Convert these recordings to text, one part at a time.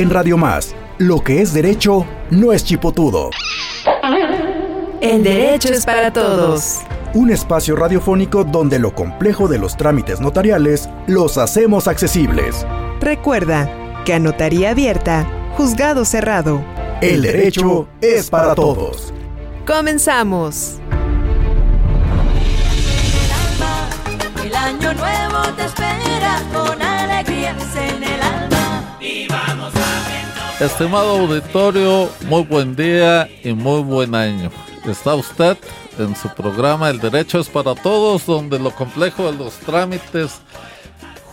En Radio Más, lo que es derecho no es chipotudo. El derecho es para todos. Un espacio radiofónico donde lo complejo de los trámites notariales los hacemos accesibles. Recuerda que a notaría abierta, juzgado cerrado. El derecho es para todos. Comenzamos. El año nuevo te espera con alegrías Estimado auditorio, muy buen día y muy buen año. Está usted en su programa El Derecho es para Todos, donde lo complejo de los trámites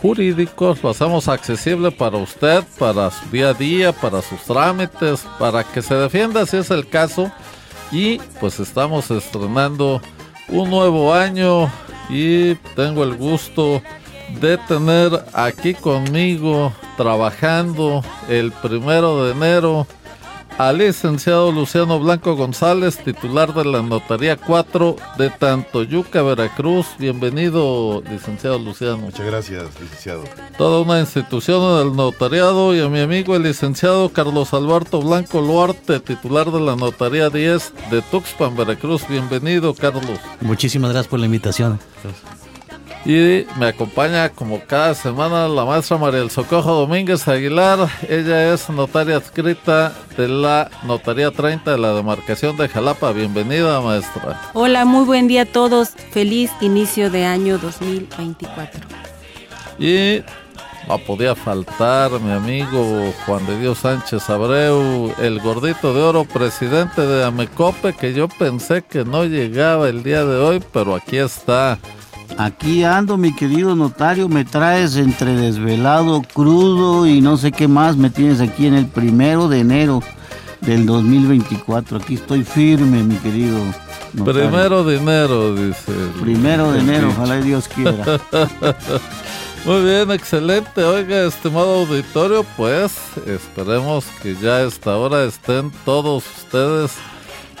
jurídicos lo hacemos accesible para usted, para su día a día, para sus trámites, para que se defienda si es el caso. Y pues estamos estrenando un nuevo año y tengo el gusto tener aquí conmigo trabajando el primero de enero al licenciado Luciano Blanco González, titular de la Notaría 4 de Tantoyuca, Veracruz. Bienvenido, licenciado Luciano. Muchas gracias, licenciado. Toda una institución del notariado y a mi amigo el licenciado Carlos Alberto Blanco Luarte, titular de la Notaría 10 de Tuxpan, Veracruz. Bienvenido, Carlos. Muchísimas gracias por la invitación. Y me acompaña como cada semana la maestra María del Socojo Domínguez Aguilar. Ella es notaria adscrita de la Notaría 30 de la demarcación de Jalapa. Bienvenida, maestra. Hola, muy buen día a todos. Feliz inicio de año 2024. Y no podía faltar mi amigo Juan de Dios Sánchez Abreu, el gordito de oro, presidente de Amecope, que yo pensé que no llegaba el día de hoy, pero aquí está. Aquí ando, mi querido notario, me traes entre desvelado, crudo y no sé qué más, me tienes aquí en el primero de enero del 2024. Aquí estoy firme, mi querido. Notario. Primero de enero, dice. Primero de enero, ojalá Dios quiera. Muy bien, excelente. Oiga, estimado auditorio, pues esperemos que ya a esta hora estén todos ustedes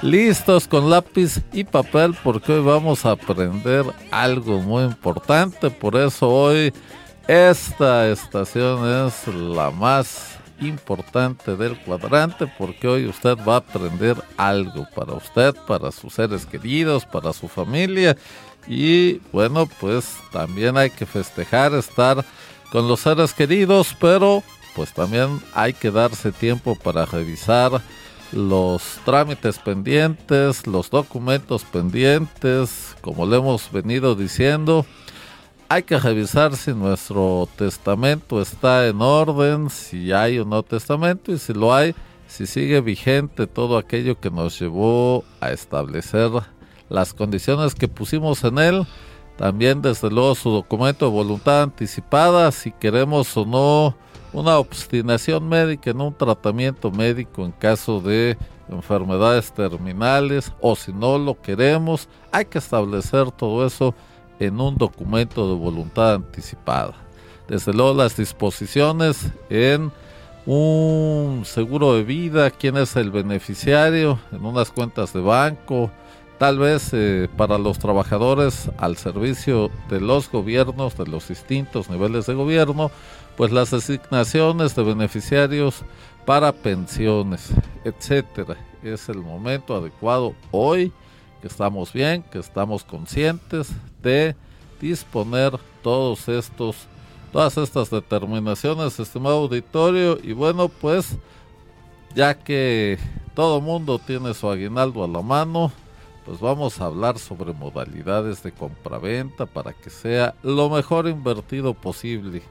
listos con lápiz y papel porque hoy vamos a aprender algo muy importante. Por eso hoy esta estación es la más importante del cuadrante porque hoy usted va a aprender algo para usted, para sus seres queridos, para su familia y bueno pues también hay que festejar estar con los seres queridos pero pues también hay que darse tiempo para revisar los trámites pendientes, los documentos pendientes, como le hemos venido diciendo, hay que revisar si nuestro testamento está en orden, si hay o no testamento y si lo hay, si sigue vigente todo aquello que nos llevó a establecer las condiciones que pusimos en él. También desde luego su documento de voluntad anticipada, si queremos o no una obstinación médica en un tratamiento médico en caso de enfermedades terminales o si no lo queremos, hay que establecer todo eso en un documento de voluntad anticipada. Desde luego las disposiciones en un seguro de vida, quién es el beneficiario, en unas cuentas de banco, tal vez eh, para los trabajadores al servicio de los gobiernos, de los distintos niveles de gobierno, pues las asignaciones de beneficiarios para pensiones, etcétera. Es el momento adecuado hoy que estamos bien, que estamos conscientes de disponer todos estos todas estas determinaciones, estimado auditorio, y bueno, pues ya que todo mundo tiene su aguinaldo a la mano, pues vamos a hablar sobre modalidades de compraventa para que sea lo mejor invertido posible.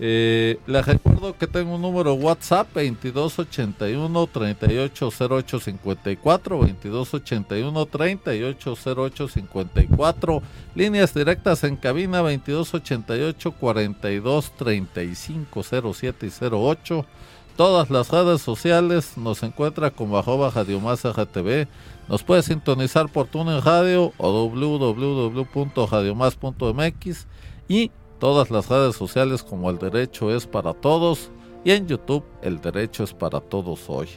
Eh, les recuerdo que tengo un número WhatsApp 2281 380854 2281 380854 líneas directas en cabina 2288 42 35 07 y 08 todas las redes sociales nos encuentra como arroba TV nos puede sintonizar por TuneIn Radio o www.radiomas.mx y todas las redes sociales como El Derecho es para Todos y en YouTube El Derecho es para Todos hoy.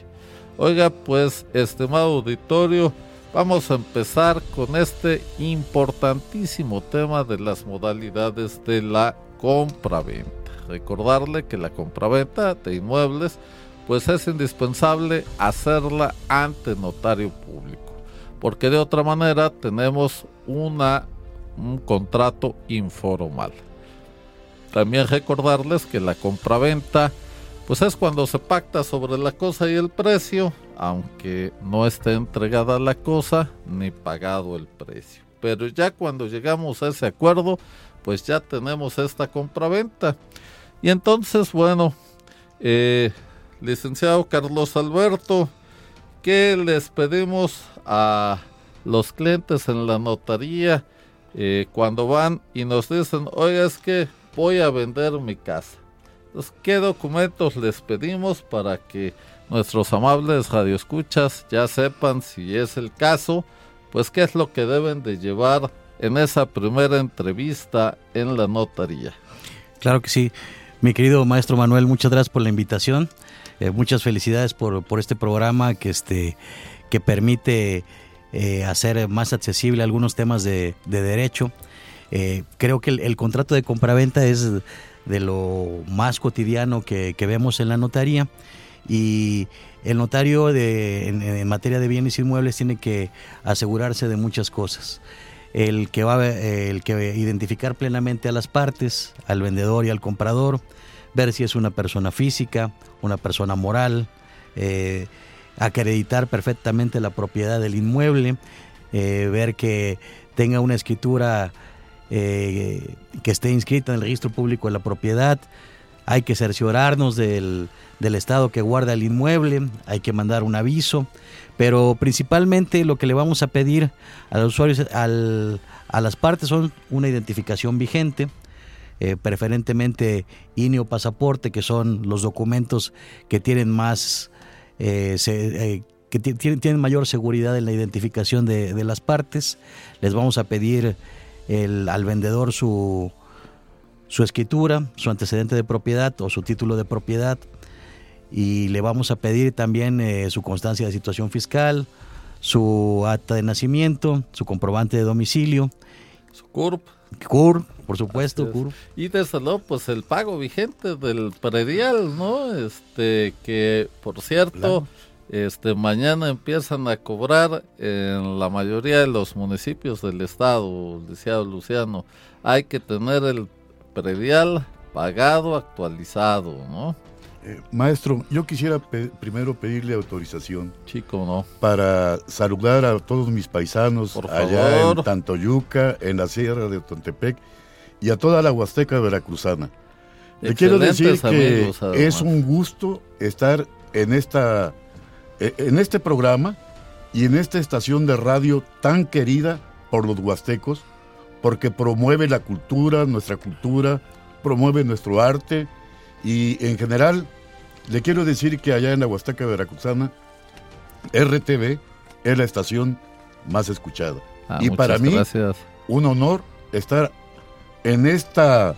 Oiga, pues, estimado auditorio, vamos a empezar con este importantísimo tema de las modalidades de la compra-venta. recordarle que la compraventa de inmuebles pues es indispensable hacerla ante notario público, porque de otra manera tenemos una, un contrato informal. También recordarles que la compraventa pues es cuando se pacta sobre la cosa y el precio, aunque no esté entregada la cosa ni pagado el precio. Pero ya cuando llegamos a ese acuerdo, pues ya tenemos esta compraventa. Y entonces, bueno, eh, licenciado Carlos Alberto, ¿qué les pedimos a los clientes en la notaría eh, cuando van y nos dicen, oiga, es que voy a vender mi casa? Entonces, ¿qué documentos les pedimos para que nuestros amables radioescuchas ya sepan si es el caso? Pues qué es lo que deben de llevar en esa primera entrevista en la notaría. Claro que sí. Mi querido maestro Manuel, muchas gracias por la invitación. Eh, muchas felicidades por, por, este programa que, este, que permite eh, hacer más accesible algunos temas de, de derecho. Eh, creo que el, contrato de compraventa es de lo más cotidiano que, vemos en la notaría y el notario de, en, materia de bienes inmuebles tiene que asegurarse de muchas cosas. El que va el que identificar plenamente a las partes, al vendedor y al comprador, ver si es una persona física, una persona moral, eh, acreditar perfectamente la propiedad del inmueble, eh, ver que tenga una escritura eh, que esté inscrita en el registro público de la propiedad, hay que cerciorarnos del, del, estado que guarda el inmueble, hay que mandar un aviso, pero principalmente lo que le vamos a pedir a los usuarios, al, a las partes son una identificación vigente, eh, preferentemente INE o pasaporte, que son los documentos que tienen más, eh, que tienen, tienen, mayor seguridad en la identificación de, de las partes. Les vamos a pedir el, al vendedor su, su escritura, su antecedente de propiedad o su título de propiedad y le vamos a pedir también eh, su constancia de situación fiscal, su acta de nacimiento, su comprobante de domicilio, su CURP. CURP, por supuesto, CURP. Y desde luego, pues el pago vigente del predial, ¿no? Este, que por cierto, claro. Este, mañana empiezan a cobrar en la mayoría de los municipios del estado, licenciado Luciano. Hay que tener el predial pagado, actualizado, ¿no? Eh, maestro, yo quisiera pe primero pedirle autorización. Chico, ¿no? Para saludar a todos mis paisanos Por allá favor. en Tantoyuca, en la Sierra de Tontepec y a toda la Huasteca Veracruzana. Le quiero decir que es un gusto estar en, esta, en este programa y en esta estación de radio tan querida por los huastecos, porque promueve la cultura, nuestra cultura, promueve nuestro arte y en general le quiero decir que allá en la Huasteca Veracruzana, RTV es la estación más escuchada. Ah, y para mí, gracias. un honor estar en esta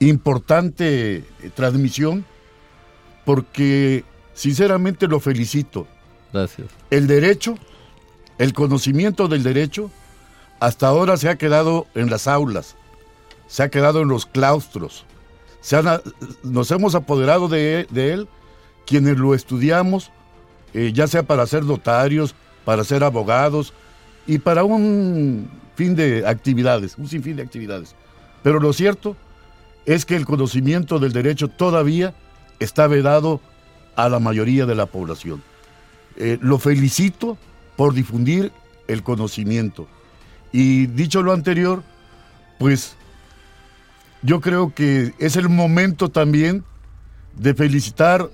importante transmisión porque sinceramente lo felicito. Gracias. El derecho, el conocimiento del derecho, hasta ahora se ha quedado en las aulas, se ha quedado en los claustros, se han, nos hemos apoderado de, él quienes lo estudiamos, eh, ya sea para ser notarios, para ser abogados y para un fin de actividades, un sinfín de actividades. Pero lo cierto es que el conocimiento del derecho todavía está vedado a la mayoría de la población. Eh, lo felicito por difundir el conocimiento. Y dicho lo anterior, pues yo creo que es el momento también de felicitar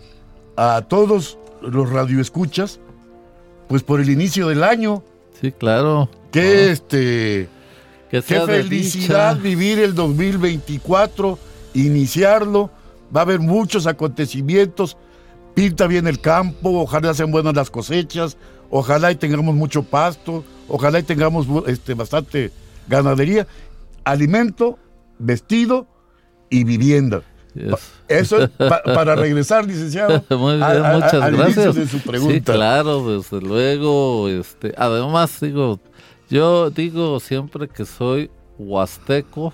a todos los radioescuchas, pues por el inicio del año. Sí, claro. Que este. Que qué felicidad vivir el 2024, iniciarlo. Va a haber muchos acontecimientos. Pinta bien el campo, ojalá sean buenas las cosechas, ojalá y tengamos mucho pasto, ojalá y tengamos este, bastante ganadería, alimento, vestido y vivienda. Yes. Eso pa para regresar, licenciado. Muy bien, a, muchas a, gracias. De su pregunta. Sí, claro, desde luego. Este, además, digo, yo digo siempre que soy huasteco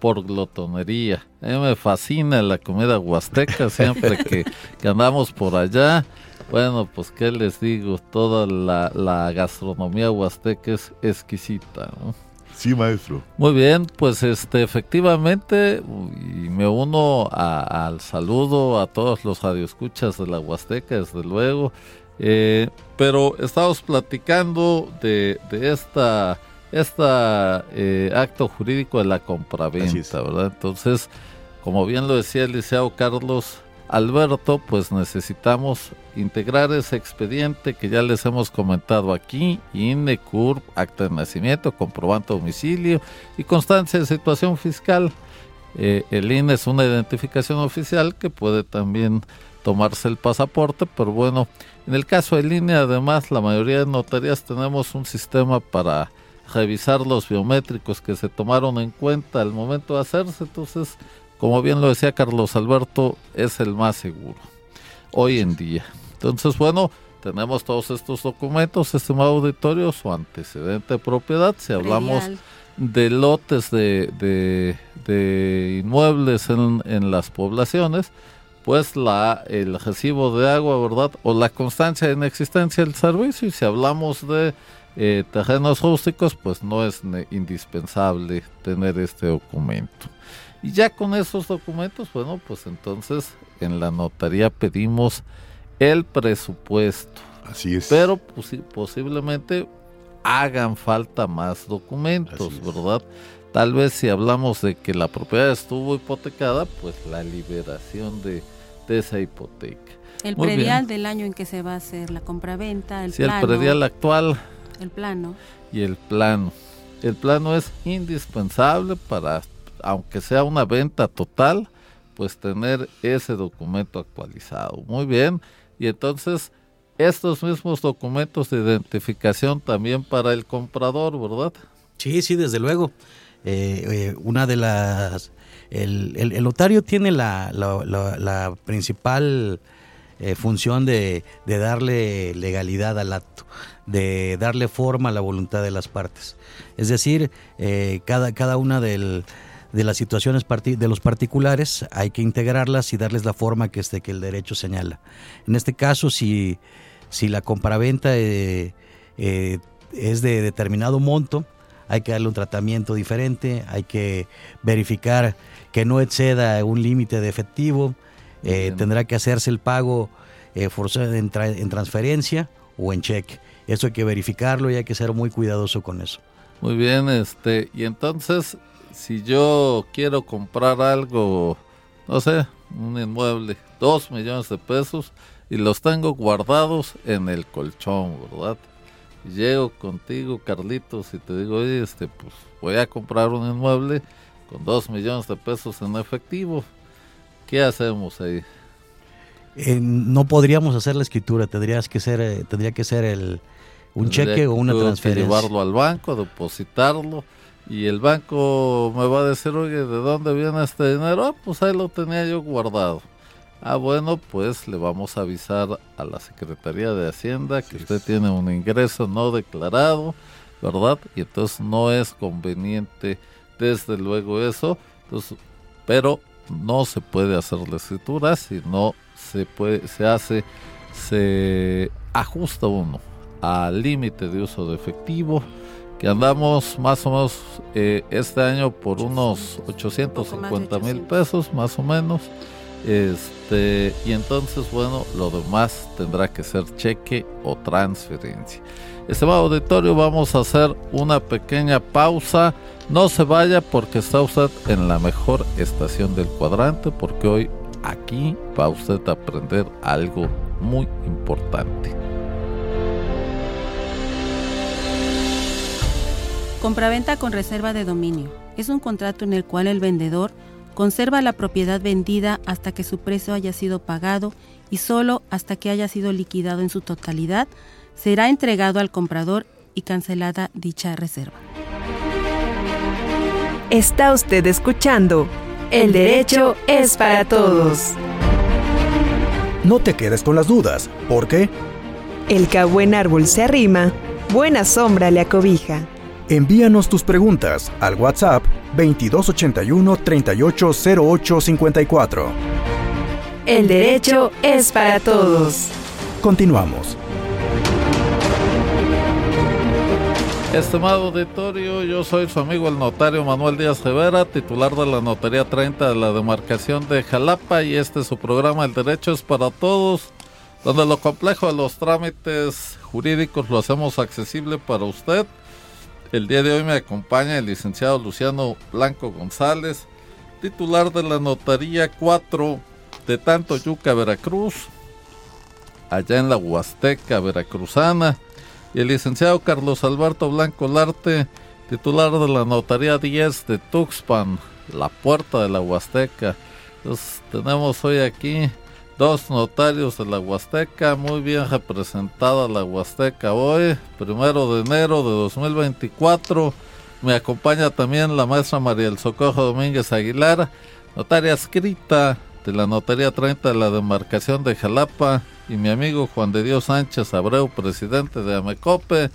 por glotonería. A mí me fascina la comida huasteca siempre que, que andamos por allá. Bueno, pues qué les digo, toda la, la gastronomía huasteca es exquisita. ¿no? Sí, maestro. Muy bien, pues este efectivamente y me uno a- al saludo a todos los radioescuchas de la Huasteca, desde luego. Eh, pero estamos platicando de, de esta esta eh, acto jurídico de la compraventa, ¿verdad? Entonces, como bien lo decía el licenciado Carlos Alberto, pues necesitamos integrar ese expediente que ya les hemos comentado aquí, INE, CURP, acta de nacimiento, comprobante de domicilio y constancia de situación fiscal. Eh, el INE es una identificación oficial que puede también tomarse el pasaporte, pero bueno, en el caso del INE además la mayoría de notarías tenemos un sistema para revisar los biométricos que se tomaron en cuenta al momento de hacerse, entonces como bien lo decía Carlos Alberto, es el más seguro hoy en día. Entonces, bueno, tenemos todos estos documentos, estimado auditorio, su antecedente de propiedad, si hablamos de lotes de, de- de inmuebles en, en las poblaciones, pues la el recibo de agua, ¿verdad? O la constancia de inexistencia del servicio. Y si hablamos de eh, terrenos rústicos, pues no es indispensable tener este documento. Y ya con esos documentos, bueno, pues entonces en la notaría pedimos el presupuesto. Así es. Pero posi- posiblemente hagan falta más documentos. ¿verdad? Tal vez si hablamos de que la propiedad estuvo hipotecada, pues la liberación de, de esa hipoteca. El Muy predial bien. del año en que se va a hacer la compraventa, el Si el plano. predial actual El plano. y el plano. El plano es indispensable para, aunque sea una venta total, pues tener ese documento actualizado. Muy bien. Y entonces, estos mismos documentos de identificación también para el comprador, ¿verdad? Sí, sí, desde luego. Eh, eh, una de las... El, el- el notario tiene la, la- la- la principal eh, función de, de darle legalidad al acto, de darle forma a la voluntad de las partes. Es decir, eh, cada, cada una del- de las situaciones de los particulares hay que integrarlas y darles la forma que, este, que el derecho señala. En este caso, si, si la compraventa eh, eh, es de determinado monto, hay que darle un tratamiento diferente, hay que verificar que no exceda un límite de efectivo, eh, tendrá que hacerse el pago eh, forzado en, tra- en transferencia o en cheque. Eso hay que verificarlo y hay que ser muy cuidadoso con eso. Muy bien, este, y entonces, si yo quiero comprar algo, no sé, un inmueble, dos millones de pesos, y los tengo guardados en el colchón, ¿verdad? Y llego contigo, Carlitos, y te digo, oye, este, pues voy a comprar un inmueble con dos millones de pesos en efectivo. ¿Qué hacemos ahí? Eh, no podríamos hacer la escritura, tendrías que ser, eh, tendría que ser el, un Tendría cheque o una transferencia. llevarlo al banco, depositarlo. Y el banco me va a decir, oye, ¿de dónde viene este dinero? Ah, pues ahí lo tenía yo guardado. Ah, bueno, pues le vamos a avisar a la Secretaría de Hacienda que usted tiene un ingreso no declarado, ¿verdad? Y entonces no es conveniente, desde luego, eso. Entonces, pero no se puede hacer la escritura, sino se puede, se hace, se ajusta uno al límite de uso de efectivo, que andamos más o menos eh, este año por unos 850 mil 800. pesos, más o menos. Este, y entonces, bueno, lo demás tendrá que ser cheque o transferencia. Estimado auditorio, vamos a hacer una pequeña pausa. No se vaya porque está usted en la mejor estación del cuadrante, porque hoy aquí va usted a aprender algo muy importante. Compraventa con reserva de dominio. Es un contrato en el cual el vendedor conserva la propiedad vendida hasta que su precio haya sido pagado y solo hasta que haya sido liquidado en su totalidad será entregado al comprador y cancelada dicha reserva. Está usted escuchando El derecho es para todos. No te quedes con las dudas, porque El que a buen árbol se arrima, buena sombra le acobija. Envíanos tus preguntas al WhatsApp 2281 380854. El derecho es para todos. Continuamos. Estimado auditorio, yo soy su amigo el notario Manuel Díaz Rivera, titular de la Notaría 30 de la demarcación de Jalapa y este es su programa El Derecho es para Todos, donde lo complejo de los trámites jurídicos lo hacemos accesible para usted. El día de hoy me acompaña el licenciado Luciano Blanco González, titular de la Notaría 4 de Tanto Yuca, Veracruz, allá en la Huasteca Veracruzana y el licenciado Carlos Alberto Blanco Larte, titular de la Notaría 10 de Tuxpan, la puerta de la Huasteca. Entonces, tenemos hoy aquí dos notarios de la Huasteca, muy bien representada la Huasteca hoy, primero de enero de 2024. Me acompaña también la maestra María El Socorro Domínguez Aguilar, notaria escrita de la Notaría 30 de la demarcación de Jalapa y mi amigo Juan de Dios Sánchez Abreu, presidente de Amecope,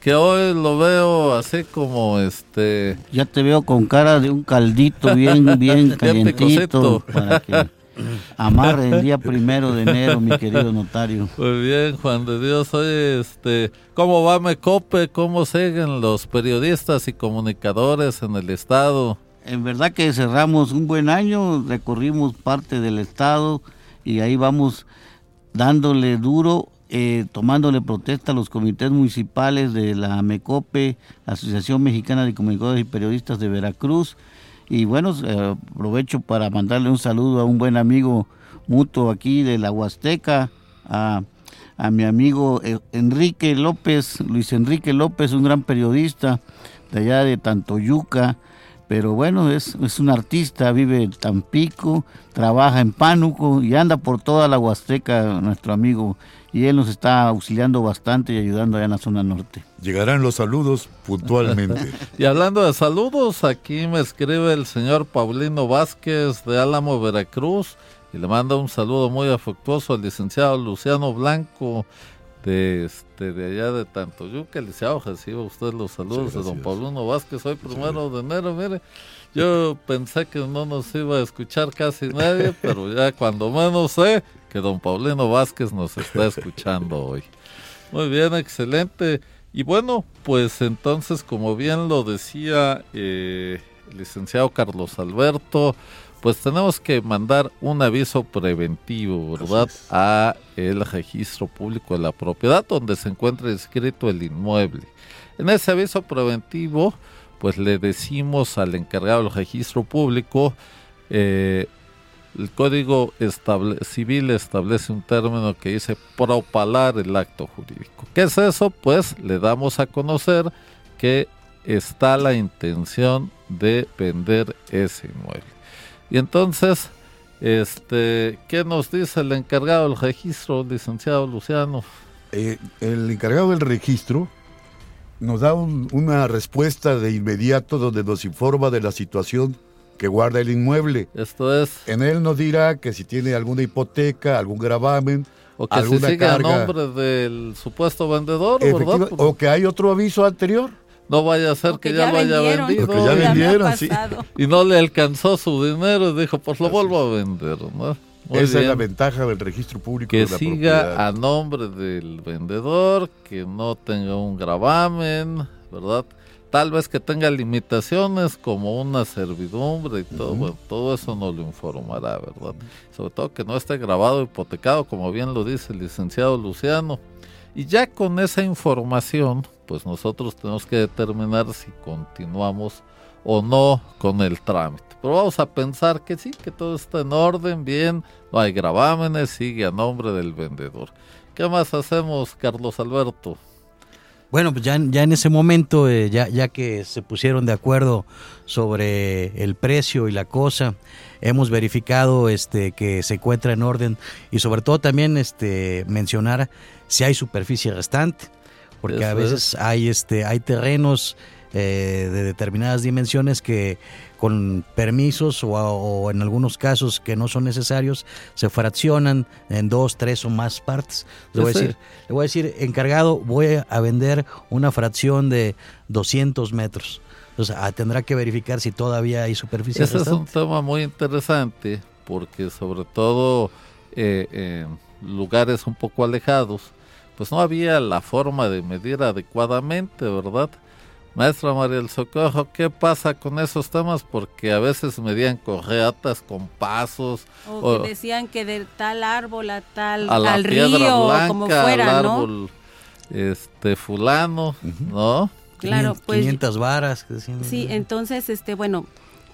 que hoy lo veo así como este... Ya te veo con cara de un caldito bien, bien calientito para que amarre el día primero de enero, mi querido notario. Muy bien, Juan de Dios, oye, este, ¿cómo va Amecope? ¿Cómo siguen los periodistas y comunicadores en el estado? En verdad que cerramos un buen año, recorrimos parte del estado y ahí vamos dándole duro, eh, tomándole protesta a los comités municipales de la MECOPE, la Asociación Mexicana de Comunicadores y Periodistas de Veracruz. Y bueno, eh, aprovecho para mandarle un saludo a un buen amigo mutuo aquí de la Huasteca, a, a mi amigo eh, Enrique López, Luis Enrique López, un gran periodista de allá de Tantoyuca, pero bueno, es, es, un artista, vive en Tampico, trabaja en Pánuco y anda por toda la Huasteca, nuestro amigo, y él nos está auxiliando bastante y ayudando allá en la zona norte. Llegarán los saludos puntualmente. y hablando de saludos, aquí me escribe el señor Paulino Vázquez de Álamo, Veracruz, y le manda un saludo muy afectuoso al licenciado Luciano Blanco, de este de allá de Tantoyuca, licenciado, reciba usted los saludos de don Pauluno Vázquez hoy primero de enero, mire, yo pensé que no nos iba a escuchar casi nadie, pero ya cuando menos sé que don Paulino Vázquez nos está escuchando hoy. Muy bien, excelente. Y bueno, pues entonces, como bien lo decía eh, el licenciado Carlos Alberto, pues tenemos que mandar un aviso preventivo, ¿verdad? A el registro público de la propiedad donde se encuentra inscrito el inmueble. En ese aviso preventivo, pues le decimos al encargado del registro público, eh, el Código Civil establece un término que dice propalar el acto jurídico. ¿Qué es eso? Pues le damos a conocer que está la intención de vender ese inmueble. Y entonces, este, ¿qué nos dice el encargado del registro, licenciado Luciano? Eh, el encargado del registro nos da una respuesta de inmediato donde nos informa de la situación que guarda el inmueble. Esto es. En él nos dirá que si tiene alguna hipoteca, algún gravamen, o que alguna se siga carga, a nombre del supuesto vendedor, ¿verdad? o que hay otro aviso anterior. No vaya a ser que, que ya, ya lo haya vendido. O que ya vendieron, sí. Y no le alcanzó su dinero y dijo, pues lo vuelvo a vender, ¿no? Muy Esa es la ventaja del registro público que de la siga propiedad. a nombre del vendedor, que no tenga un gravamen, ¿verdad? Tal vez que tenga limitaciones como una servidumbre y todo, bueno, todo eso nos lo informará, ¿verdad? Sobre todo que no esté grabado hipotecado, como bien lo dice el licenciado Luciano. Y ya con esa información, pues nosotros tenemos que determinar si continuamos o no con el trámite. Pero vamos a pensar que sí, que todo está en orden, bien, no hay gravámenes, sigue a nombre del vendedor. ¿Qué más hacemos, Carlos Alberto? Bueno, pues ya, ya en ese momento, eh, ya, ya que se pusieron de acuerdo sobre el precio y la cosa, hemos verificado este, que se encuentra en orden y sobre todo también este, mencionar si hay superficie restante, porque a veces hay, este, hay terrenos eh, de determinadas dimensiones que con permisos o, o en algunos casos que no son necesarios se fraccionan en dos, tres o más partes. Le voy a decir, le voy a decir, encargado, voy a vender una fracción de 200 metros. Entonces ah, tendrá que verificar si todavía hay superficie Ese es un restante. tema muy interesante porque sobre todo eh, en lugares un poco alejados, pues no había la forma de medir adecuadamente, ¿verdad? Maestra María del Socorro, ¿qué pasa con esos temas? Porque a veces medían correatas con pasos O o que decían que de tal árbol a tal, a la al piedra río, blanca, como al fuera, ¿no? árbol este fulano, ¿no? Claro, 500, pues 500 varas. que sí, entonces, este, bueno,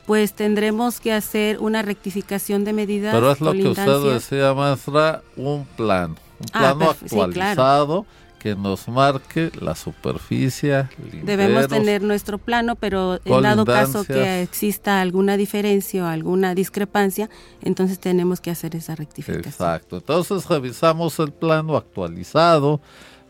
pues tendremos que hacer una rectificación de medidas. Pero es lo que usted decía, maestra, un plano, un Ah, plano perfe- sí, claro. actualizado que nos marque la superficie, Debemos tener nuestro plano, pero en dado caso que exista alguna diferencia o alguna discrepancia, entonces tenemos que hacer esa rectificación. Exacto. Entonces revisamos el plano actualizado,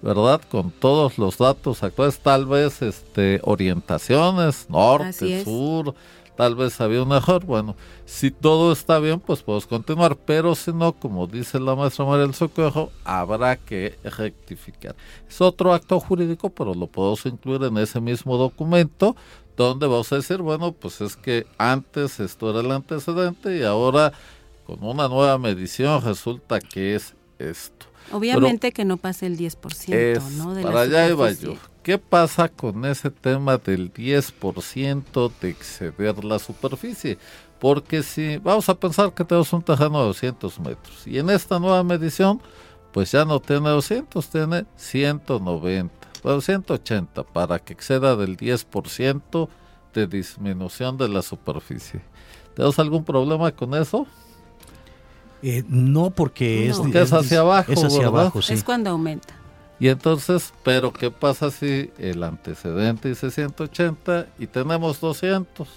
¿verdad? Con todos los datos actuales, tal vez este orientaciones, norte, sur, tal vez había un error. Bueno, si todo está bien, pues podemos continuar, pero si no, como dice la maestra María del Socorro, habrá que rectificar. Es otro acto jurídico, pero lo podemos incluir en ese mismo documento donde vamos a decir, bueno, pues es que antes esto era el antecedente y ahora con una nueva medición resulta que es esto. Obviamente que no pase el 10%, Es, ¿no? De para allá iba yo. ¿Qué pasa con ese tema del 10% de exceder la superficie? Porque si vamos a pensar que tenemos un terreno de 200 metros y en esta nueva medición pues ya no tiene 200, tiene 190, bueno, 180 para que exceda del 10% de disminución de la superficie. ¿Tenemos algún problema con eso? Eh, no, porque No. es, Porque es hacia abajo, Es hacia ¿verdad? abajo, sí. Es cuando aumenta. Y entonces, pero ¿qué pasa si el antecedente dice 180 y tenemos 200?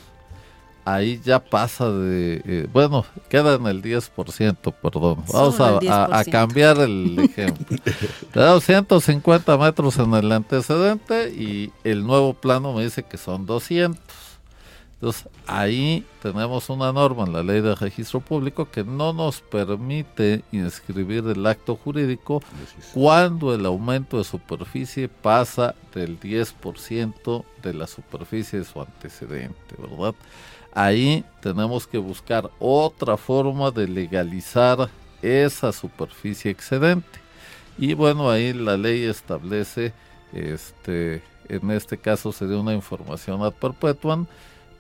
Ahí ya pasa de, eh, bueno, queda en el 10%, perdón. Vamos a, a- a 10%. cambiar el ejemplo. Tenemos 150 metros en el antecedente y el nuevo plano me dice que son 200. Entonces, ahí tenemos una norma en la ley de registro público que no nos permite inscribir el acto jurídico cuando el aumento de superficie pasa del 10% de la superficie de su antecedente, ¿verdad? Ahí tenemos que buscar otra forma de legalizar esa superficie excedente. Y bueno, ahí la ley establece, este, en este caso sería una información ad perpetuam,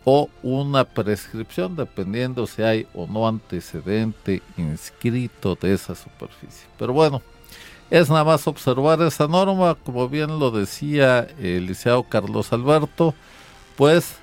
o una prescripción, dependiendo si hay o no antecedente inscrito de esa superficie. Pero bueno, es nada más observar esa norma, como bien lo decía el licenciado Carlos Alberto, pues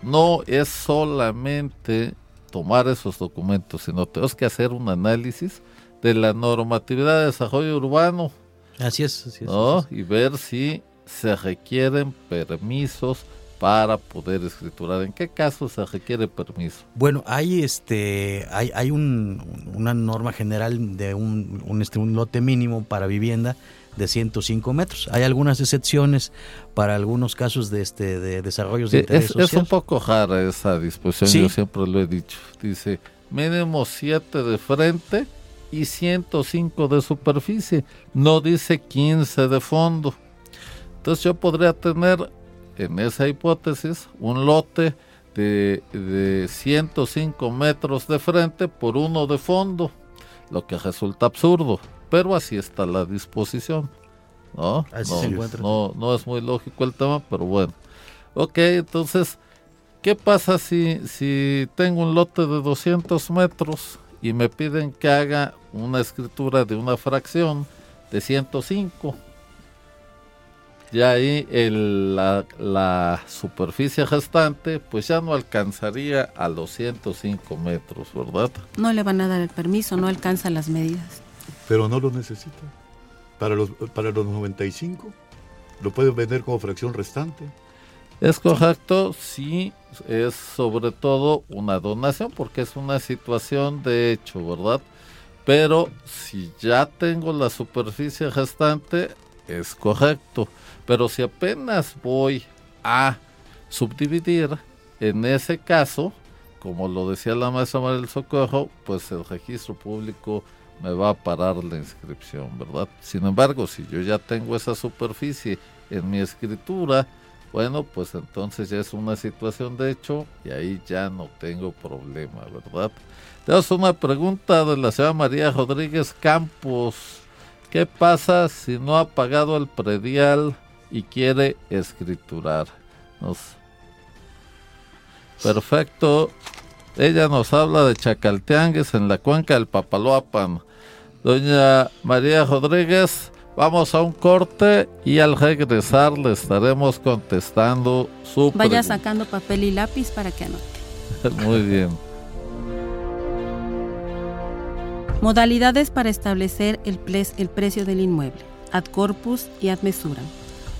no es solamente tomar esos documentos, sino tenemos que hacer un análisis de la normatividad de desarrollo urbano, Así es, así es. ¿no? así es. Y ver si se requieren permisos para poder escriturar. ¿En qué caso se requiere permiso? Bueno, hay este hay, hay un- una norma general de un, un, este, un lote mínimo para vivienda de 105 metros. Hay algunas excepciones para algunos casos de este de desarrollos de Sí, interés es, es social. un poco rara esa disposición, Sí. yo siempre lo he dicho. Dice, mínimo 7 de frente y 105 de superficie. No dice 15 de fondo. Entonces yo podría tener en esa hipótesis un lote de, de 105 metros de frente por uno de fondo, lo que resulta absurdo, pero así está la disposición. ¿no? Así no, se encuentra. no, no es muy lógico el tema, pero bueno. Ok, entonces, ¿qué pasa si, si tengo un lote de 200 metros y me piden que haga una escritura de una fracción de 105? Ya ahí el- la, la superficie restante pues ya no alcanzaría a los 105 metros, ¿verdad? No le van a dar el permiso, no alcanza las medidas. Pero no lo necesita. Para los, para los 95 lo pueden vender como fracción restante. Es correcto, sí, es sobre todo una donación porque es una situación de hecho, ¿verdad? Pero si ya tengo la superficie restante, es correcto. Pero si apenas voy a subdividir, en ese caso, como lo decía la maestra María del Socorro, pues el registro público me va a parar la inscripción, ¿verdad? Sin embargo, si yo ya tengo esa superficie en mi escritura, bueno, pues entonces ya es una situación de hecho y ahí ya no tengo problema, ¿verdad? Tenemos una pregunta de la señora María Rodríguez Campos. ¿Qué pasa si no ha pagado el predial y quiere escriturar? Nos... Perfecto. Ella nos habla de Chacalteangues en la cuenca del Papaloapan. Doña María Rodríguez, Vamos a un corte y al regresar le estaremos contestando su Vaya sacando papel y lápiz para que anote. Muy bien. Modalidades para establecer el, precio del inmueble. Ad corpus y ad mesuram.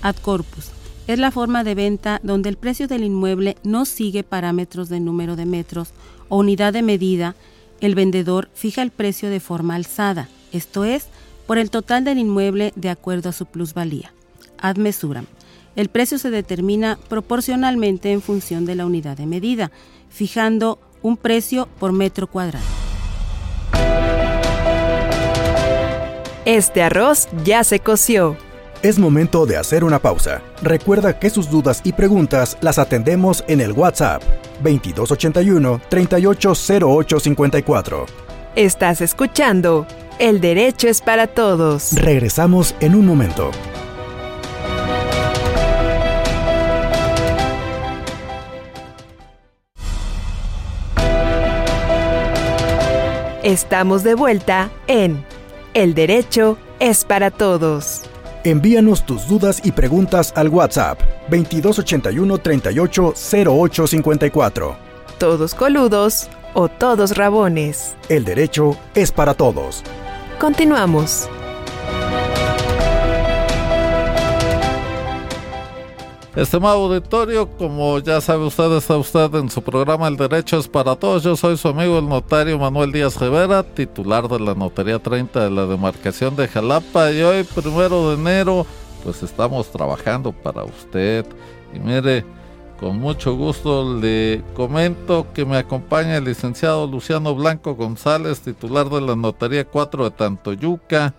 Ad corpus es la forma de venta donde el precio del inmueble no sigue parámetros de número de metros o unidad de medida. El vendedor fija el precio de forma alzada, esto es, por el total del inmueble de acuerdo a su plusvalía. Ad mesuram. El precio se determina proporcionalmente en función de la unidad de medida, fijando un precio por metro cuadrado. Este arroz ya se coció. Es momento de hacer una pausa. Recuerda que sus dudas y preguntas las atendemos en el WhatsApp 2281 380854. Estás escuchando el derecho es para todos. Regresamos en un momento. Estamos de vuelta en El derecho es para todos. Envíanos tus dudas y preguntas al WhatsApp 2281 38 Todos coludos o todos rabones. El derecho es para todos. Continuamos. Estimado auditorio, como ya sabe usted, está usted en su programa El Derecho es para Todos. Yo soy su amigo el notario Manuel Díaz Rivera, titular de la Notaría 30 de la demarcación de Jalapa. Y hoy, primero de enero, pues estamos trabajando para usted. Y mire, con mucho gusto le comento que me acompaña el licenciado Luciano Blanco González, titular de la Notaría 4 de Tantoyuca,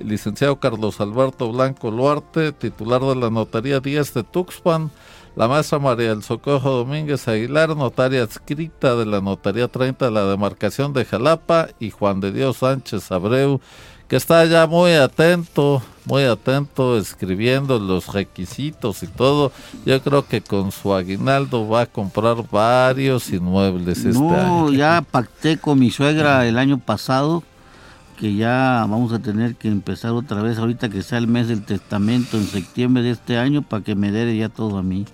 el licenciado Carlos Alberto Blanco Luarte, titular de la Notaría 10 de Tuxpan, la maestra María del Socorro Domínguez Aguilar, notaria adscrita de la Notaría 30 de la demarcación de Jalapa, y Juan de Dios Sánchez Abreu, que está ya muy atento, muy atento, escribiendo los requisitos y todo. Yo creo que con su aguinaldo va a comprar varios inmuebles este año. No, ya pacté con mi suegra el año pasado que ya vamos a tener que empezar otra vez ahorita que sea el mes del testamento en septiembre de este año para que me dé ya todo a mí.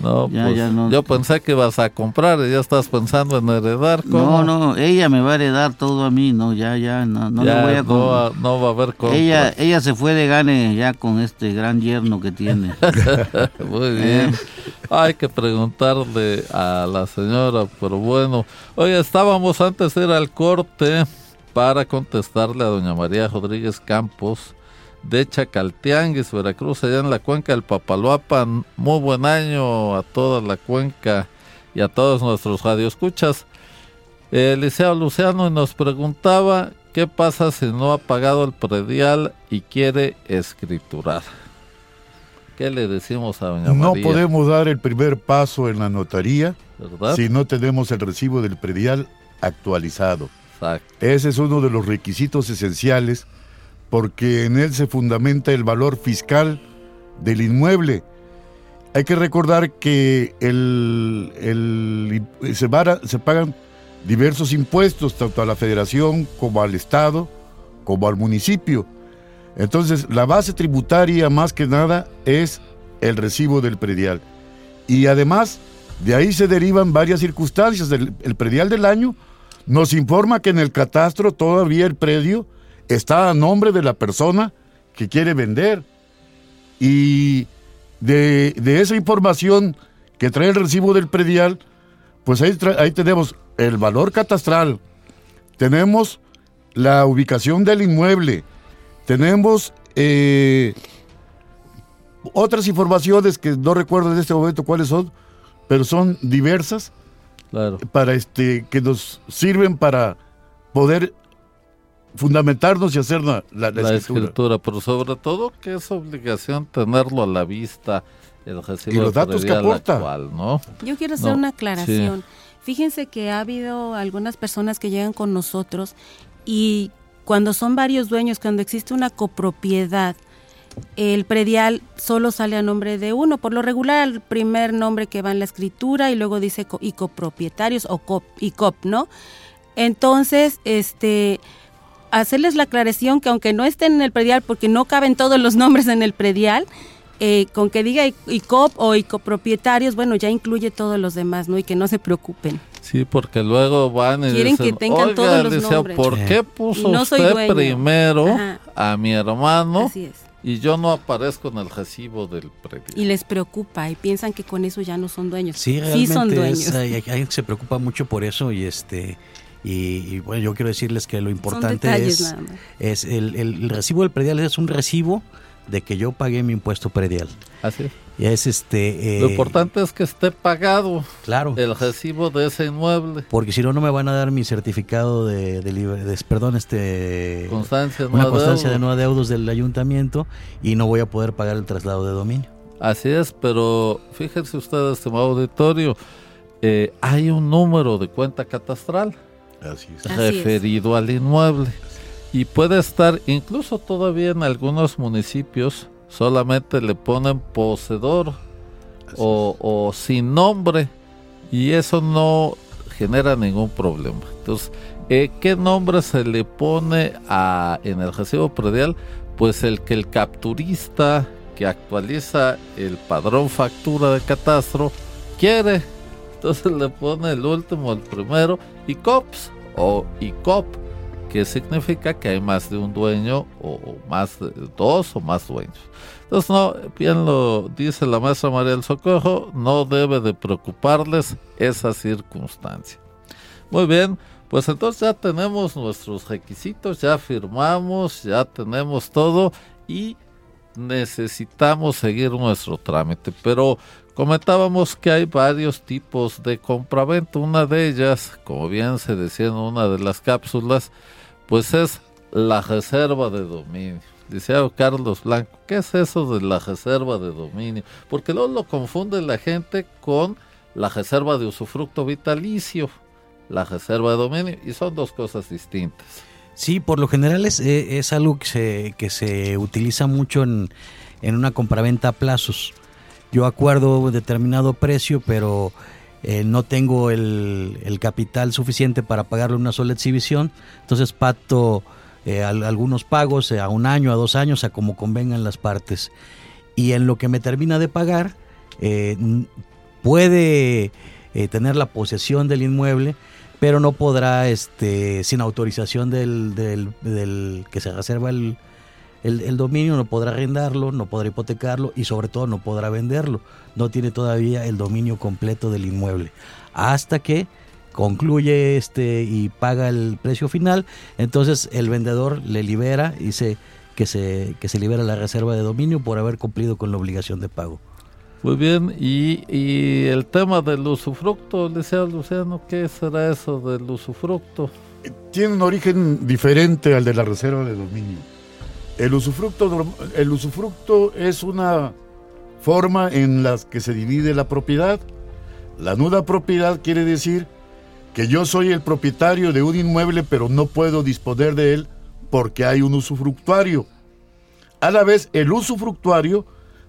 No, pues, yo pensé que vas a comprar y ya estás pensando en heredar. No, no, ella me va a heredar todo a mí, no, ya, ya, no, no voy a no, no va a haber compras. Ella, ella se fue de gane ya con este gran yerno que tiene. Muy bien. Eh. Hay que preguntarle a la señora, pero bueno. Oye, estábamos antes de ir al corte para contestarle a doña María Rodríguez Campos de Chacaltianguis, Veracruz, allá en la cuenca del Papaloapan. Muy buen año a toda la cuenca y a todos nuestros radioescuchas. Eliseo Luciano nos preguntaba qué pasa si no ha pagado el predial y quiere escriturar. ¿Qué le decimos a doña María? No podemos dar el primer paso en la notaría si no tenemos el recibo del predial actualizado. Ese es uno de los requisitos esenciales porque en él se fundamenta el valor fiscal del inmueble. Hay que recordar que se pagan diversos impuestos, tanto a la federación como al Estado, como al municipio. Entonces, la base tributaria más que nada es el recibo del predial. Y además, de ahí se derivan varias circunstancias. El, el predial del año nos informa que en el catastro todavía el predio está a nombre de la persona que quiere vender. Y de, esa información que trae el recibo del predial, pues ahí, ahí tenemos el valor catastral, tenemos la ubicación del inmueble, tenemos eh, otras informaciones que no recuerdo en este momento cuáles son, pero son diversas para este que nos sirven para poder fundamentarnos y hacer la, escritura. Pero sobre todo que es obligación tenerlo a la vista el recibo Y los datos que predial aporta. actual, ¿no? Yo quiero hacer No, una aclaración. Fíjense que ha habido algunas personas que llegan con nosotros y cuando son varios dueños, cuando existe una copropiedad, el predial solo sale a nombre de uno. Por lo regular, el primer nombre que va en la escritura y luego dice co- y copropietarios o cop y cop, ¿no? Entonces, este hacerles la aclaración que aunque no estén en el predial, porque no caben todos los nombres en el predial, eh, con que diga ICOP o ICOpropietarios, bueno, ya incluye todos los demás, ¿no? Y que no se preocupen. Sí, porque luego van y Quieren dicen, que tengan "Oiga, todos los nombres". ¿por qué puso Y no soy usted primero Ajá. a mi hermano Así es. Y yo no aparezco en el recibo del predio? Y les preocupa y piensan que con eso ya no son dueños. Sí, realmente son dueños. hay, hay gente que se preocupa mucho por eso y este y, y, bueno, yo quiero decirles que lo importante detalles es, nada más. es el, el- el recibo del predial es un recibo de que yo pagué mi impuesto predial. Así es. Y es este Lo eh, importante es que esté pagado claro, el recibo de ese inmueble. porque si no no me van a dar mi certificado de, de libre- de- perdón, este Constancia, una no constancia de no adeudos del ayuntamiento y no voy a poder pagar el traslado de dominio. Así es, pero fíjense ustedes, estimado auditorio, eh, hay un número de cuenta catastral Así es. Así es. referido al inmueble y puede estar, incluso todavía en algunos municipios, solamente le ponen poseedor o, o sin nombre y eso no genera ningún problema. Entonces, eh, ¿qué nombre se le pone a, en el recibo predial? Pues el que el capturista que actualiza el padrón factura de catastro quiere. Entonces le pone el último, el primero, y COPS o ICOP, que significa que hay más de un dueño o, más de dos o más dueños. Entonces, no, bien lo dice la maestra María del Socorro, no debe de preocuparles esa circunstancia. Muy bien, pues entonces ya tenemos nuestros requisitos, ya firmamos, ya tenemos todo y necesitamos seguir nuestro trámite. Pero comentábamos que hay varios tipos de compraventa. Una de ellas, como bien se decía en una de las cápsulas, pues es la reserva de dominio. Licenciado Carlos Blanco, ¿qué es eso de la reserva de dominio? Porque luego lo confunde la gente con la reserva de usufructo vitalicio, la reserva de dominio, y son dos cosas distintas. Sí, por lo general es, eh, es algo que se, utiliza mucho en, en una compraventa a plazos. Yo acuerdo determinado precio, pero eh, no tengo el, capital suficiente para pagarle una sola exhibición, entonces pacto eh, al- algunos pagos eh, a un año, a dos años, a como convengan las partes. Y en lo que me termina de pagar, puede tener la posesión del inmueble, pero no podrá, este, sin autorización del, del, del que se reserva el, el, el dominio, no podrá arrendarlo, no podrá hipotecarlo y sobre todo no podrá venderlo. No tiene todavía el dominio completo del inmueble. Hasta que concluye este y paga el precio final, entonces el vendedor le libera y dice que se, que se libera la reserva de dominio por haber cumplido con la obligación de pago. Muy bien, y, y el tema del usufructo, licenciado Luciano, ¿qué será eso del usufructo? Tiene un origen diferente al de la reserva de dominio. El usufructo, el usufructo es una forma en la que se divide la propiedad. La nuda propiedad quiere decir que yo soy el propietario de un inmueble, pero no puedo disponer de él porque hay un usufructuario. A la vez, el usufructuario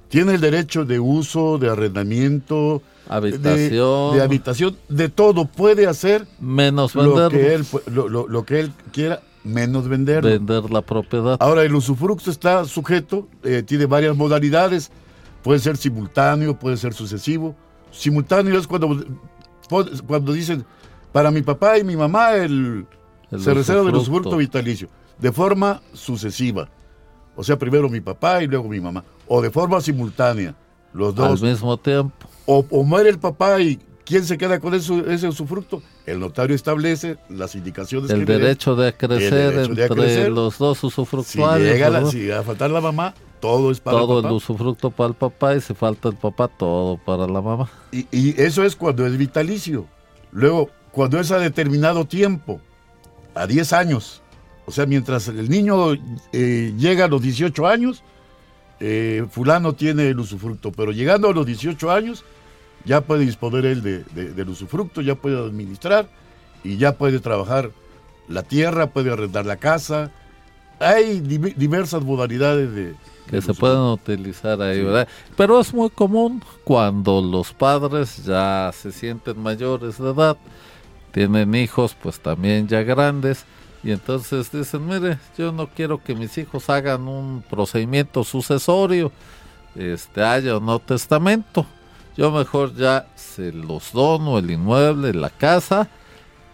tiene el derecho de uso, de arrendamiento, de- Habitación, de, habitación, de todo. Puede hacer menos lo que, él, lo, lo- lo que él quiera, menos venderlo. vender la propiedad. Ahora, el usufructo está sujeto, eh, tiene varias modalidades. Puede ser simultáneo, puede ser sucesivo. Simultáneo es cuando, cuando dicen, para mi papá y mi mamá, el, El se reserva del usufructo. vitalicio. De forma sucesiva. O sea, primero mi papá y luego mi mamá. O de forma simultánea. Los Al dos. mismo tiempo. O, o muere el papá y ¿quién se queda con eso, ese usufructo? El notario establece las indicaciones El que derecho de crecer derecho de entre crecer. los dos Si usufructuarios. llega la, si va a faltar la mamá, todo es para todo el el papá. usufructo para el papá y si falta el papá, todo para la mamá. Y, y eso es cuando es vitalicio. Luego, cuando es a determinado tiempo, a 10 años, o sea, mientras el niño eh, llega a los 18 años, eh, fulano tiene el usufructo, pero llegando a los 18 años ya puede disponer él de, de- del usufructo, ya puede administrar y ya puede trabajar la tierra, puede arrendar la casa. Hay div- diversas modalidades de... que de se pueden utilizar ahí, Sí. ¿verdad? Pero es muy común cuando los padres ya se sienten mayores de edad, tienen hijos pues también ya grandes y entonces dicen, mire, yo no quiero que mis hijos hagan un procedimiento sucesorio, este haya o no testamento, yo mejor ya se los dono el inmueble, la casa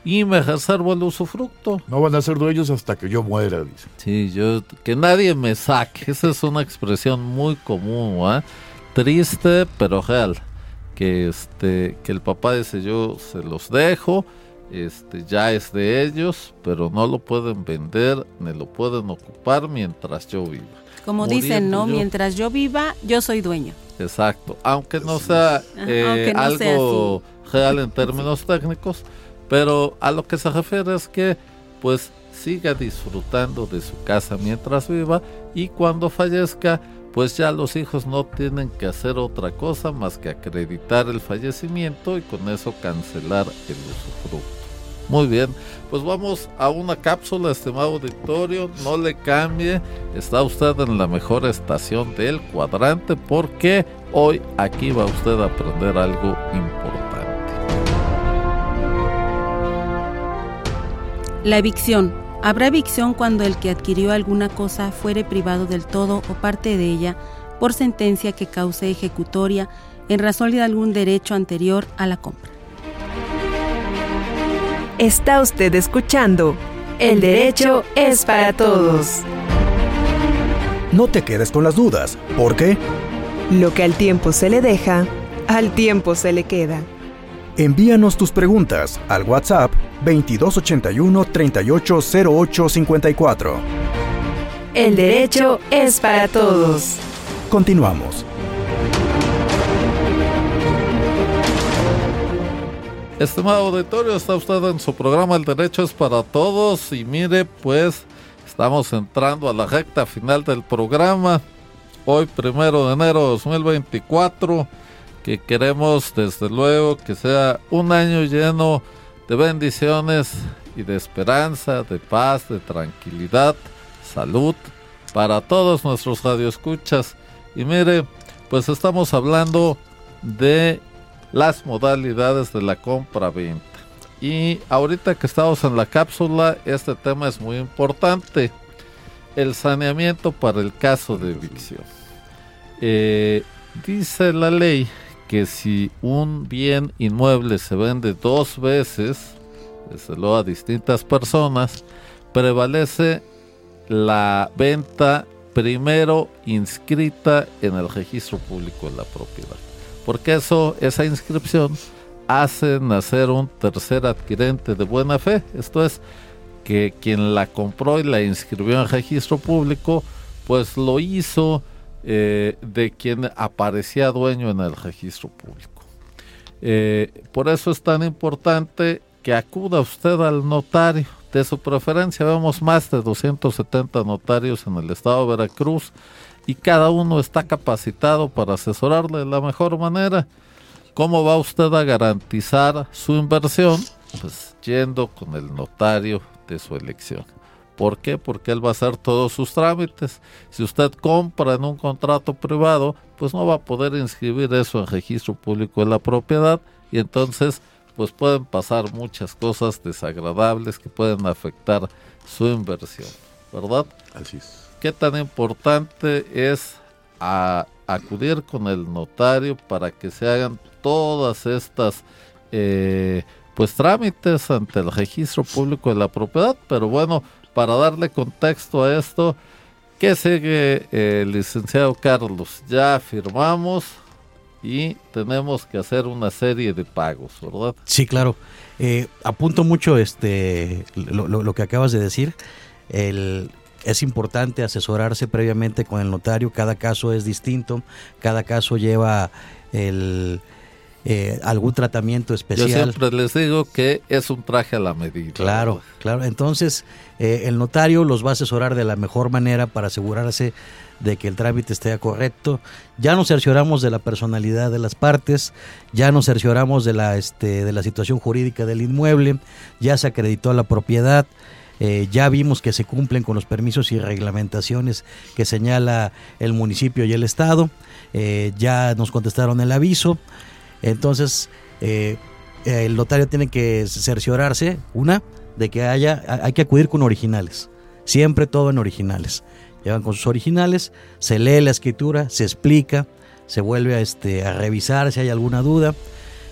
y me reservo el usufructo. No van a ser dueños hasta que yo muera, dice. Sí, yo que nadie me saque. Esa es una expresión muy común, ¿va? Triste pero real. Que este, que el papá dice yo se los dejo, este, ya es de ellos, pero no lo pueden vender ni lo pueden ocupar mientras yo viva. Como dicen, ¿no? Muriendo yo. Mientras yo viva, yo soy dueño. Exacto, aunque no sea eh, aunque no sea algo real en términos técnicos, pero a lo que se refiere es que pues siga disfrutando de su casa mientras viva y cuando fallezca pues ya los hijos no tienen que hacer otra cosa más que acreditar el fallecimiento y con eso cancelar el usufructo. Muy bien, pues vamos a una cápsula, estimado auditorio, no le cambie, está usted en la mejor estación del cuadrante porque hoy aquí va usted a aprender algo importante. La evicción. Habrá evicción cuando el que adquirió alguna cosa fuere privado del todo o parte de ella por sentencia que cause ejecutoria en razón de algún derecho anterior a la compra. Está usted escuchando El derecho es para todos. No te quedes con las dudas, porque Lo que al tiempo se le deja, al tiempo se le queda. envíanos tus preguntas al WhatsApp 2281 380854. El derecho es para todos. Continuamos. Estimado auditorio, está usted en su programa El Derecho es para Todos y mire, pues estamos entrando a la recta final del programa. Hoy, primero de enero de 2024, que queremos desde luego que sea un año lleno de bendiciones y de esperanza, de paz, de tranquilidad, salud para todos nuestros radioescuchas. Y mire, pues estamos hablando de las modalidades de la compra-venta. Y ahorita que estamos en la cápsula, este tema es muy importante. El saneamiento para el caso de evicción. Eh, dice la ley que si un bien inmueble se vende dos veces, desde luego a distintas personas, prevalece la venta primero inscrita en el registro público de la propiedad. Porque eso, esa inscripción hace nacer un tercer adquirente de buena fe. Esto es que quien la compró y la inscribió en registro público, pues lo hizo eh, de quien aparecía dueño en el registro público. Eh, por eso es tan importante que acuda usted al notario de su preferencia. Vemos más de 270 notarios en el estado de Veracruz y cada uno está capacitado para asesorarle de la mejor manera. ¿Cómo va usted a garantizar su inversión? Pues yendo con el notario de su elección. ¿Por qué? Porque él va a hacer todos sus trámites. Si usted compra en un contrato privado, pues no va a poder inscribir eso en registro público de la propiedad y entonces pues pueden pasar muchas cosas desagradables que pueden afectar su inversión, ¿verdad? Así es. ¿Qué tan importante es acudir con el notario para que se hagan todas estas eh, pues trámites ante el registro público de la propiedad? Pero bueno, para darle contexto a esto, ¿qué sigue, eh, licenciado Carlos? Ya firmamos y tenemos que hacer una serie de pagos, ¿verdad? Sí, claro. Eh, apunto mucho este lo, lo- lo que acabas de decir. El- es importante asesorarse previamente con el notario. Cada caso es distinto. Cada caso lleva el, eh, algún tratamiento Yo especial. siempre les digo que es un traje a la medida. Claro, claro. Entonces, eh, el notario los va a asesorar de la mejor manera para asegurarse de que el trámite esté correcto. Ya nos cercioramos de la personalidad de las partes, ya nos cercioramos de la, este, de la situación jurídica del inmueble, ya se acreditó la propiedad, eh, ya vimos que se cumplen con los permisos y reglamentaciones que señala el municipio y el estado, eh, ya nos contestaron el aviso, entonces eh, el notario tiene que cerciorarse, una, de que haya, hay que acudir con originales, siempre todo en originales. Llevan con sus originales, se lee la escritura, se explica, se vuelve este, a revisar si hay alguna duda,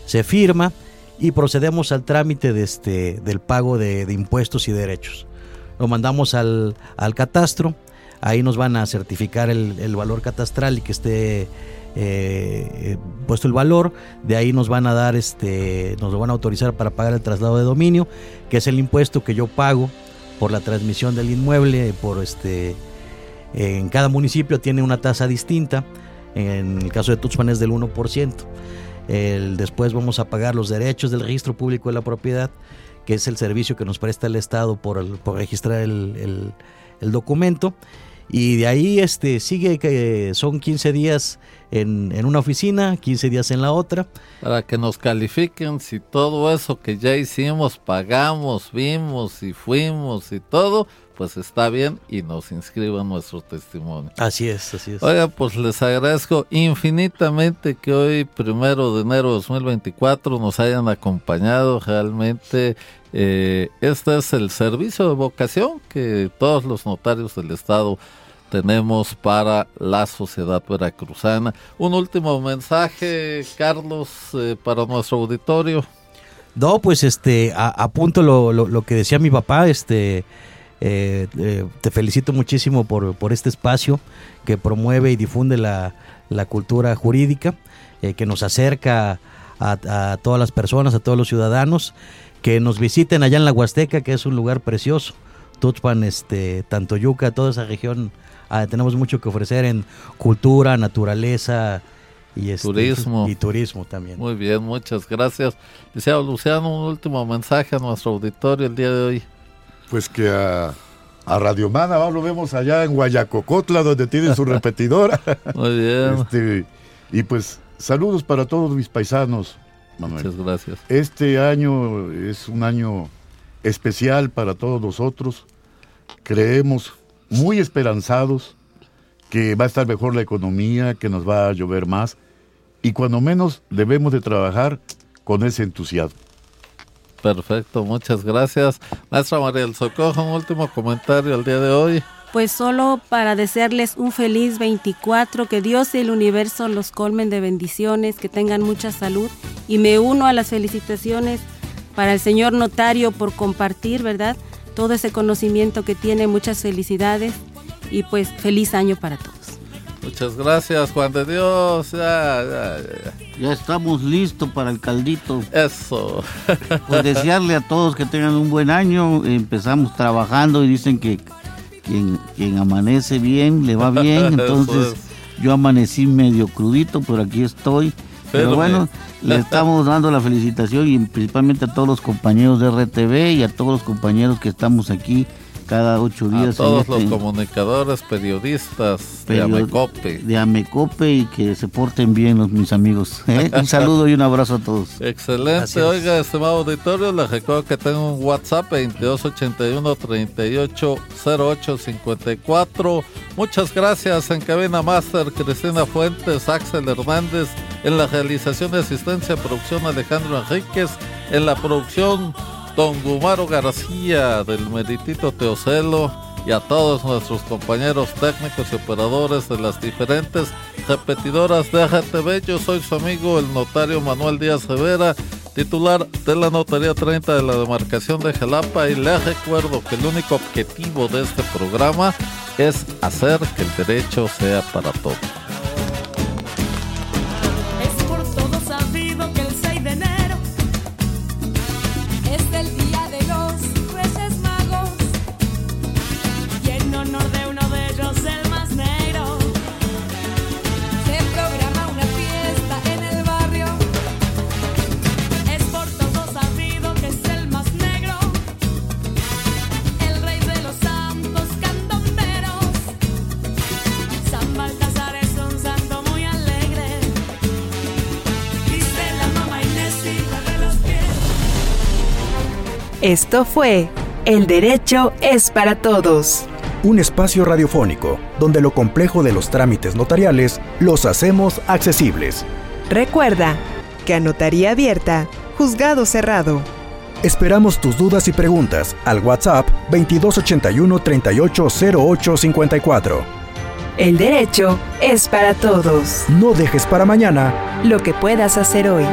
se firma y procedemos al trámite de este, del pago de, impuestos y derechos. Lo mandamos al, al catastro, ahí nos van a certificar el, el valor catastral y que esté eh, puesto el valor, de ahí nos van a dar, este, nos lo van a autorizar para pagar el traslado de dominio, que es el impuesto que yo pago por la transmisión del inmueble, por este, en cada municipio tiene una tasa distinta, en el caso de Tuxpan es del 1%. Después vamos a pagar los derechos del registro público de la propiedad, que es el servicio que nos presta el Estado por, el- por registrar el, el- el documento. Y de ahí este, sigue que son 15 días en, en una oficina, 15 días en la otra. Para que nos califiquen si todo eso que ya hicimos, pagamos, vimos y fuimos y todo, pues está bien y nos inscriban nuestro testimonio. Así es, así es. Oiga, pues les agradezco infinitamente que hoy, primero de enero de 2024, nos hayan acompañado. Realmente, eh, este es el servicio de vocación que todos los notarios del Estado tenemos para la sociedad veracruzana. Un último mensaje, Carlos, eh, para nuestro auditorio. No, pues este, apunto lo, lo- que decía mi papá, este, eh, eh, te felicito muchísimo por, por este espacio que promueve y difunde la, la cultura jurídica, que nos acerca a, a todas las personas, a todos los ciudadanos, que nos visiten allá en la Huasteca, que es un lugar precioso, Tuxpan, este, Tantoyuca, toda esa región, ah, tenemos mucho que ofrecer en cultura, naturaleza y este, Turismo. y turismo también. Muy bien, muchas gracias. Licenciado Luciano, un último mensaje a nuestro auditorio el día de hoy. Pues que a, a Radio Mana, ahora lo vemos allá en Guayacocotla, donde tiene su repetidora. Muy bien. Este, y pues saludos para todos mis paisanos, Manuel. Muchas gracias. Este año es un año especial para todos nosotros. Creemos muy esperanzados que va a estar mejor la economía, que nos va a llover más y cuando menos debemos de trabajar con ese entusiasmo. Perfecto, muchas gracias. Maestra María del Socorro, un último comentario el día de hoy. Pues solo para desearles un feliz 24, que Dios y el universo los colmen de bendiciones, que tengan mucha salud y me uno a las felicitaciones para el señor notario por compartir, ¿verdad? Todo ese conocimiento que tiene, muchas felicidades y pues feliz año para todos. Muchas gracias, Juan de Dios. Ya, ya, ya. Ya estamos listos para el caldito. Eso. Pues desearle a todos que tengan un buen año. Empezamos trabajando y dicen que quien, quien amanece bien, le va bien. Entonces yo amanecí medio crudito, pero aquí estoy. Pero bueno, le estamos dando la felicitación y principalmente a todos los compañeros de RTV y a todos los compañeros que estamos aquí cada ocho A días. en todos los este- comunicadores, periodistas de Amecope. de Amecope y que se porten bien los mis amigos. ¿eh? Un saludo y un abrazo a todos. Excelente, Gracias. oiga, estimado auditorio, les recuerdo que tengo un WhatsApp 2281 380854. Muchas gracias en Cabina Master, Cristina Fuentes, Axel Hernández, en la realización de asistencia producción Alejandro Enríquez, en la producción Don Gumaro García del Meritito Teocelo y a todos nuestros compañeros técnicos y operadores de las diferentes repetidoras de AGTV. Yo soy su amigo el notario Manuel Díaz Rivera, titular de la Notaría 30 de la demarcación de Jalapa y les recuerdo que el único objetivo de este programa es hacer que el derecho sea para todos. Esto fue El Derecho es para Todos. Un espacio radiofónico donde lo complejo de los trámites notariales los hacemos accesibles. Recuerda que a notaría abierta, juzgado cerrado. Esperamos tus dudas y preguntas al WhatsApp 2281 380854. El derecho es para todos. No dejes para mañana lo que puedas hacer hoy.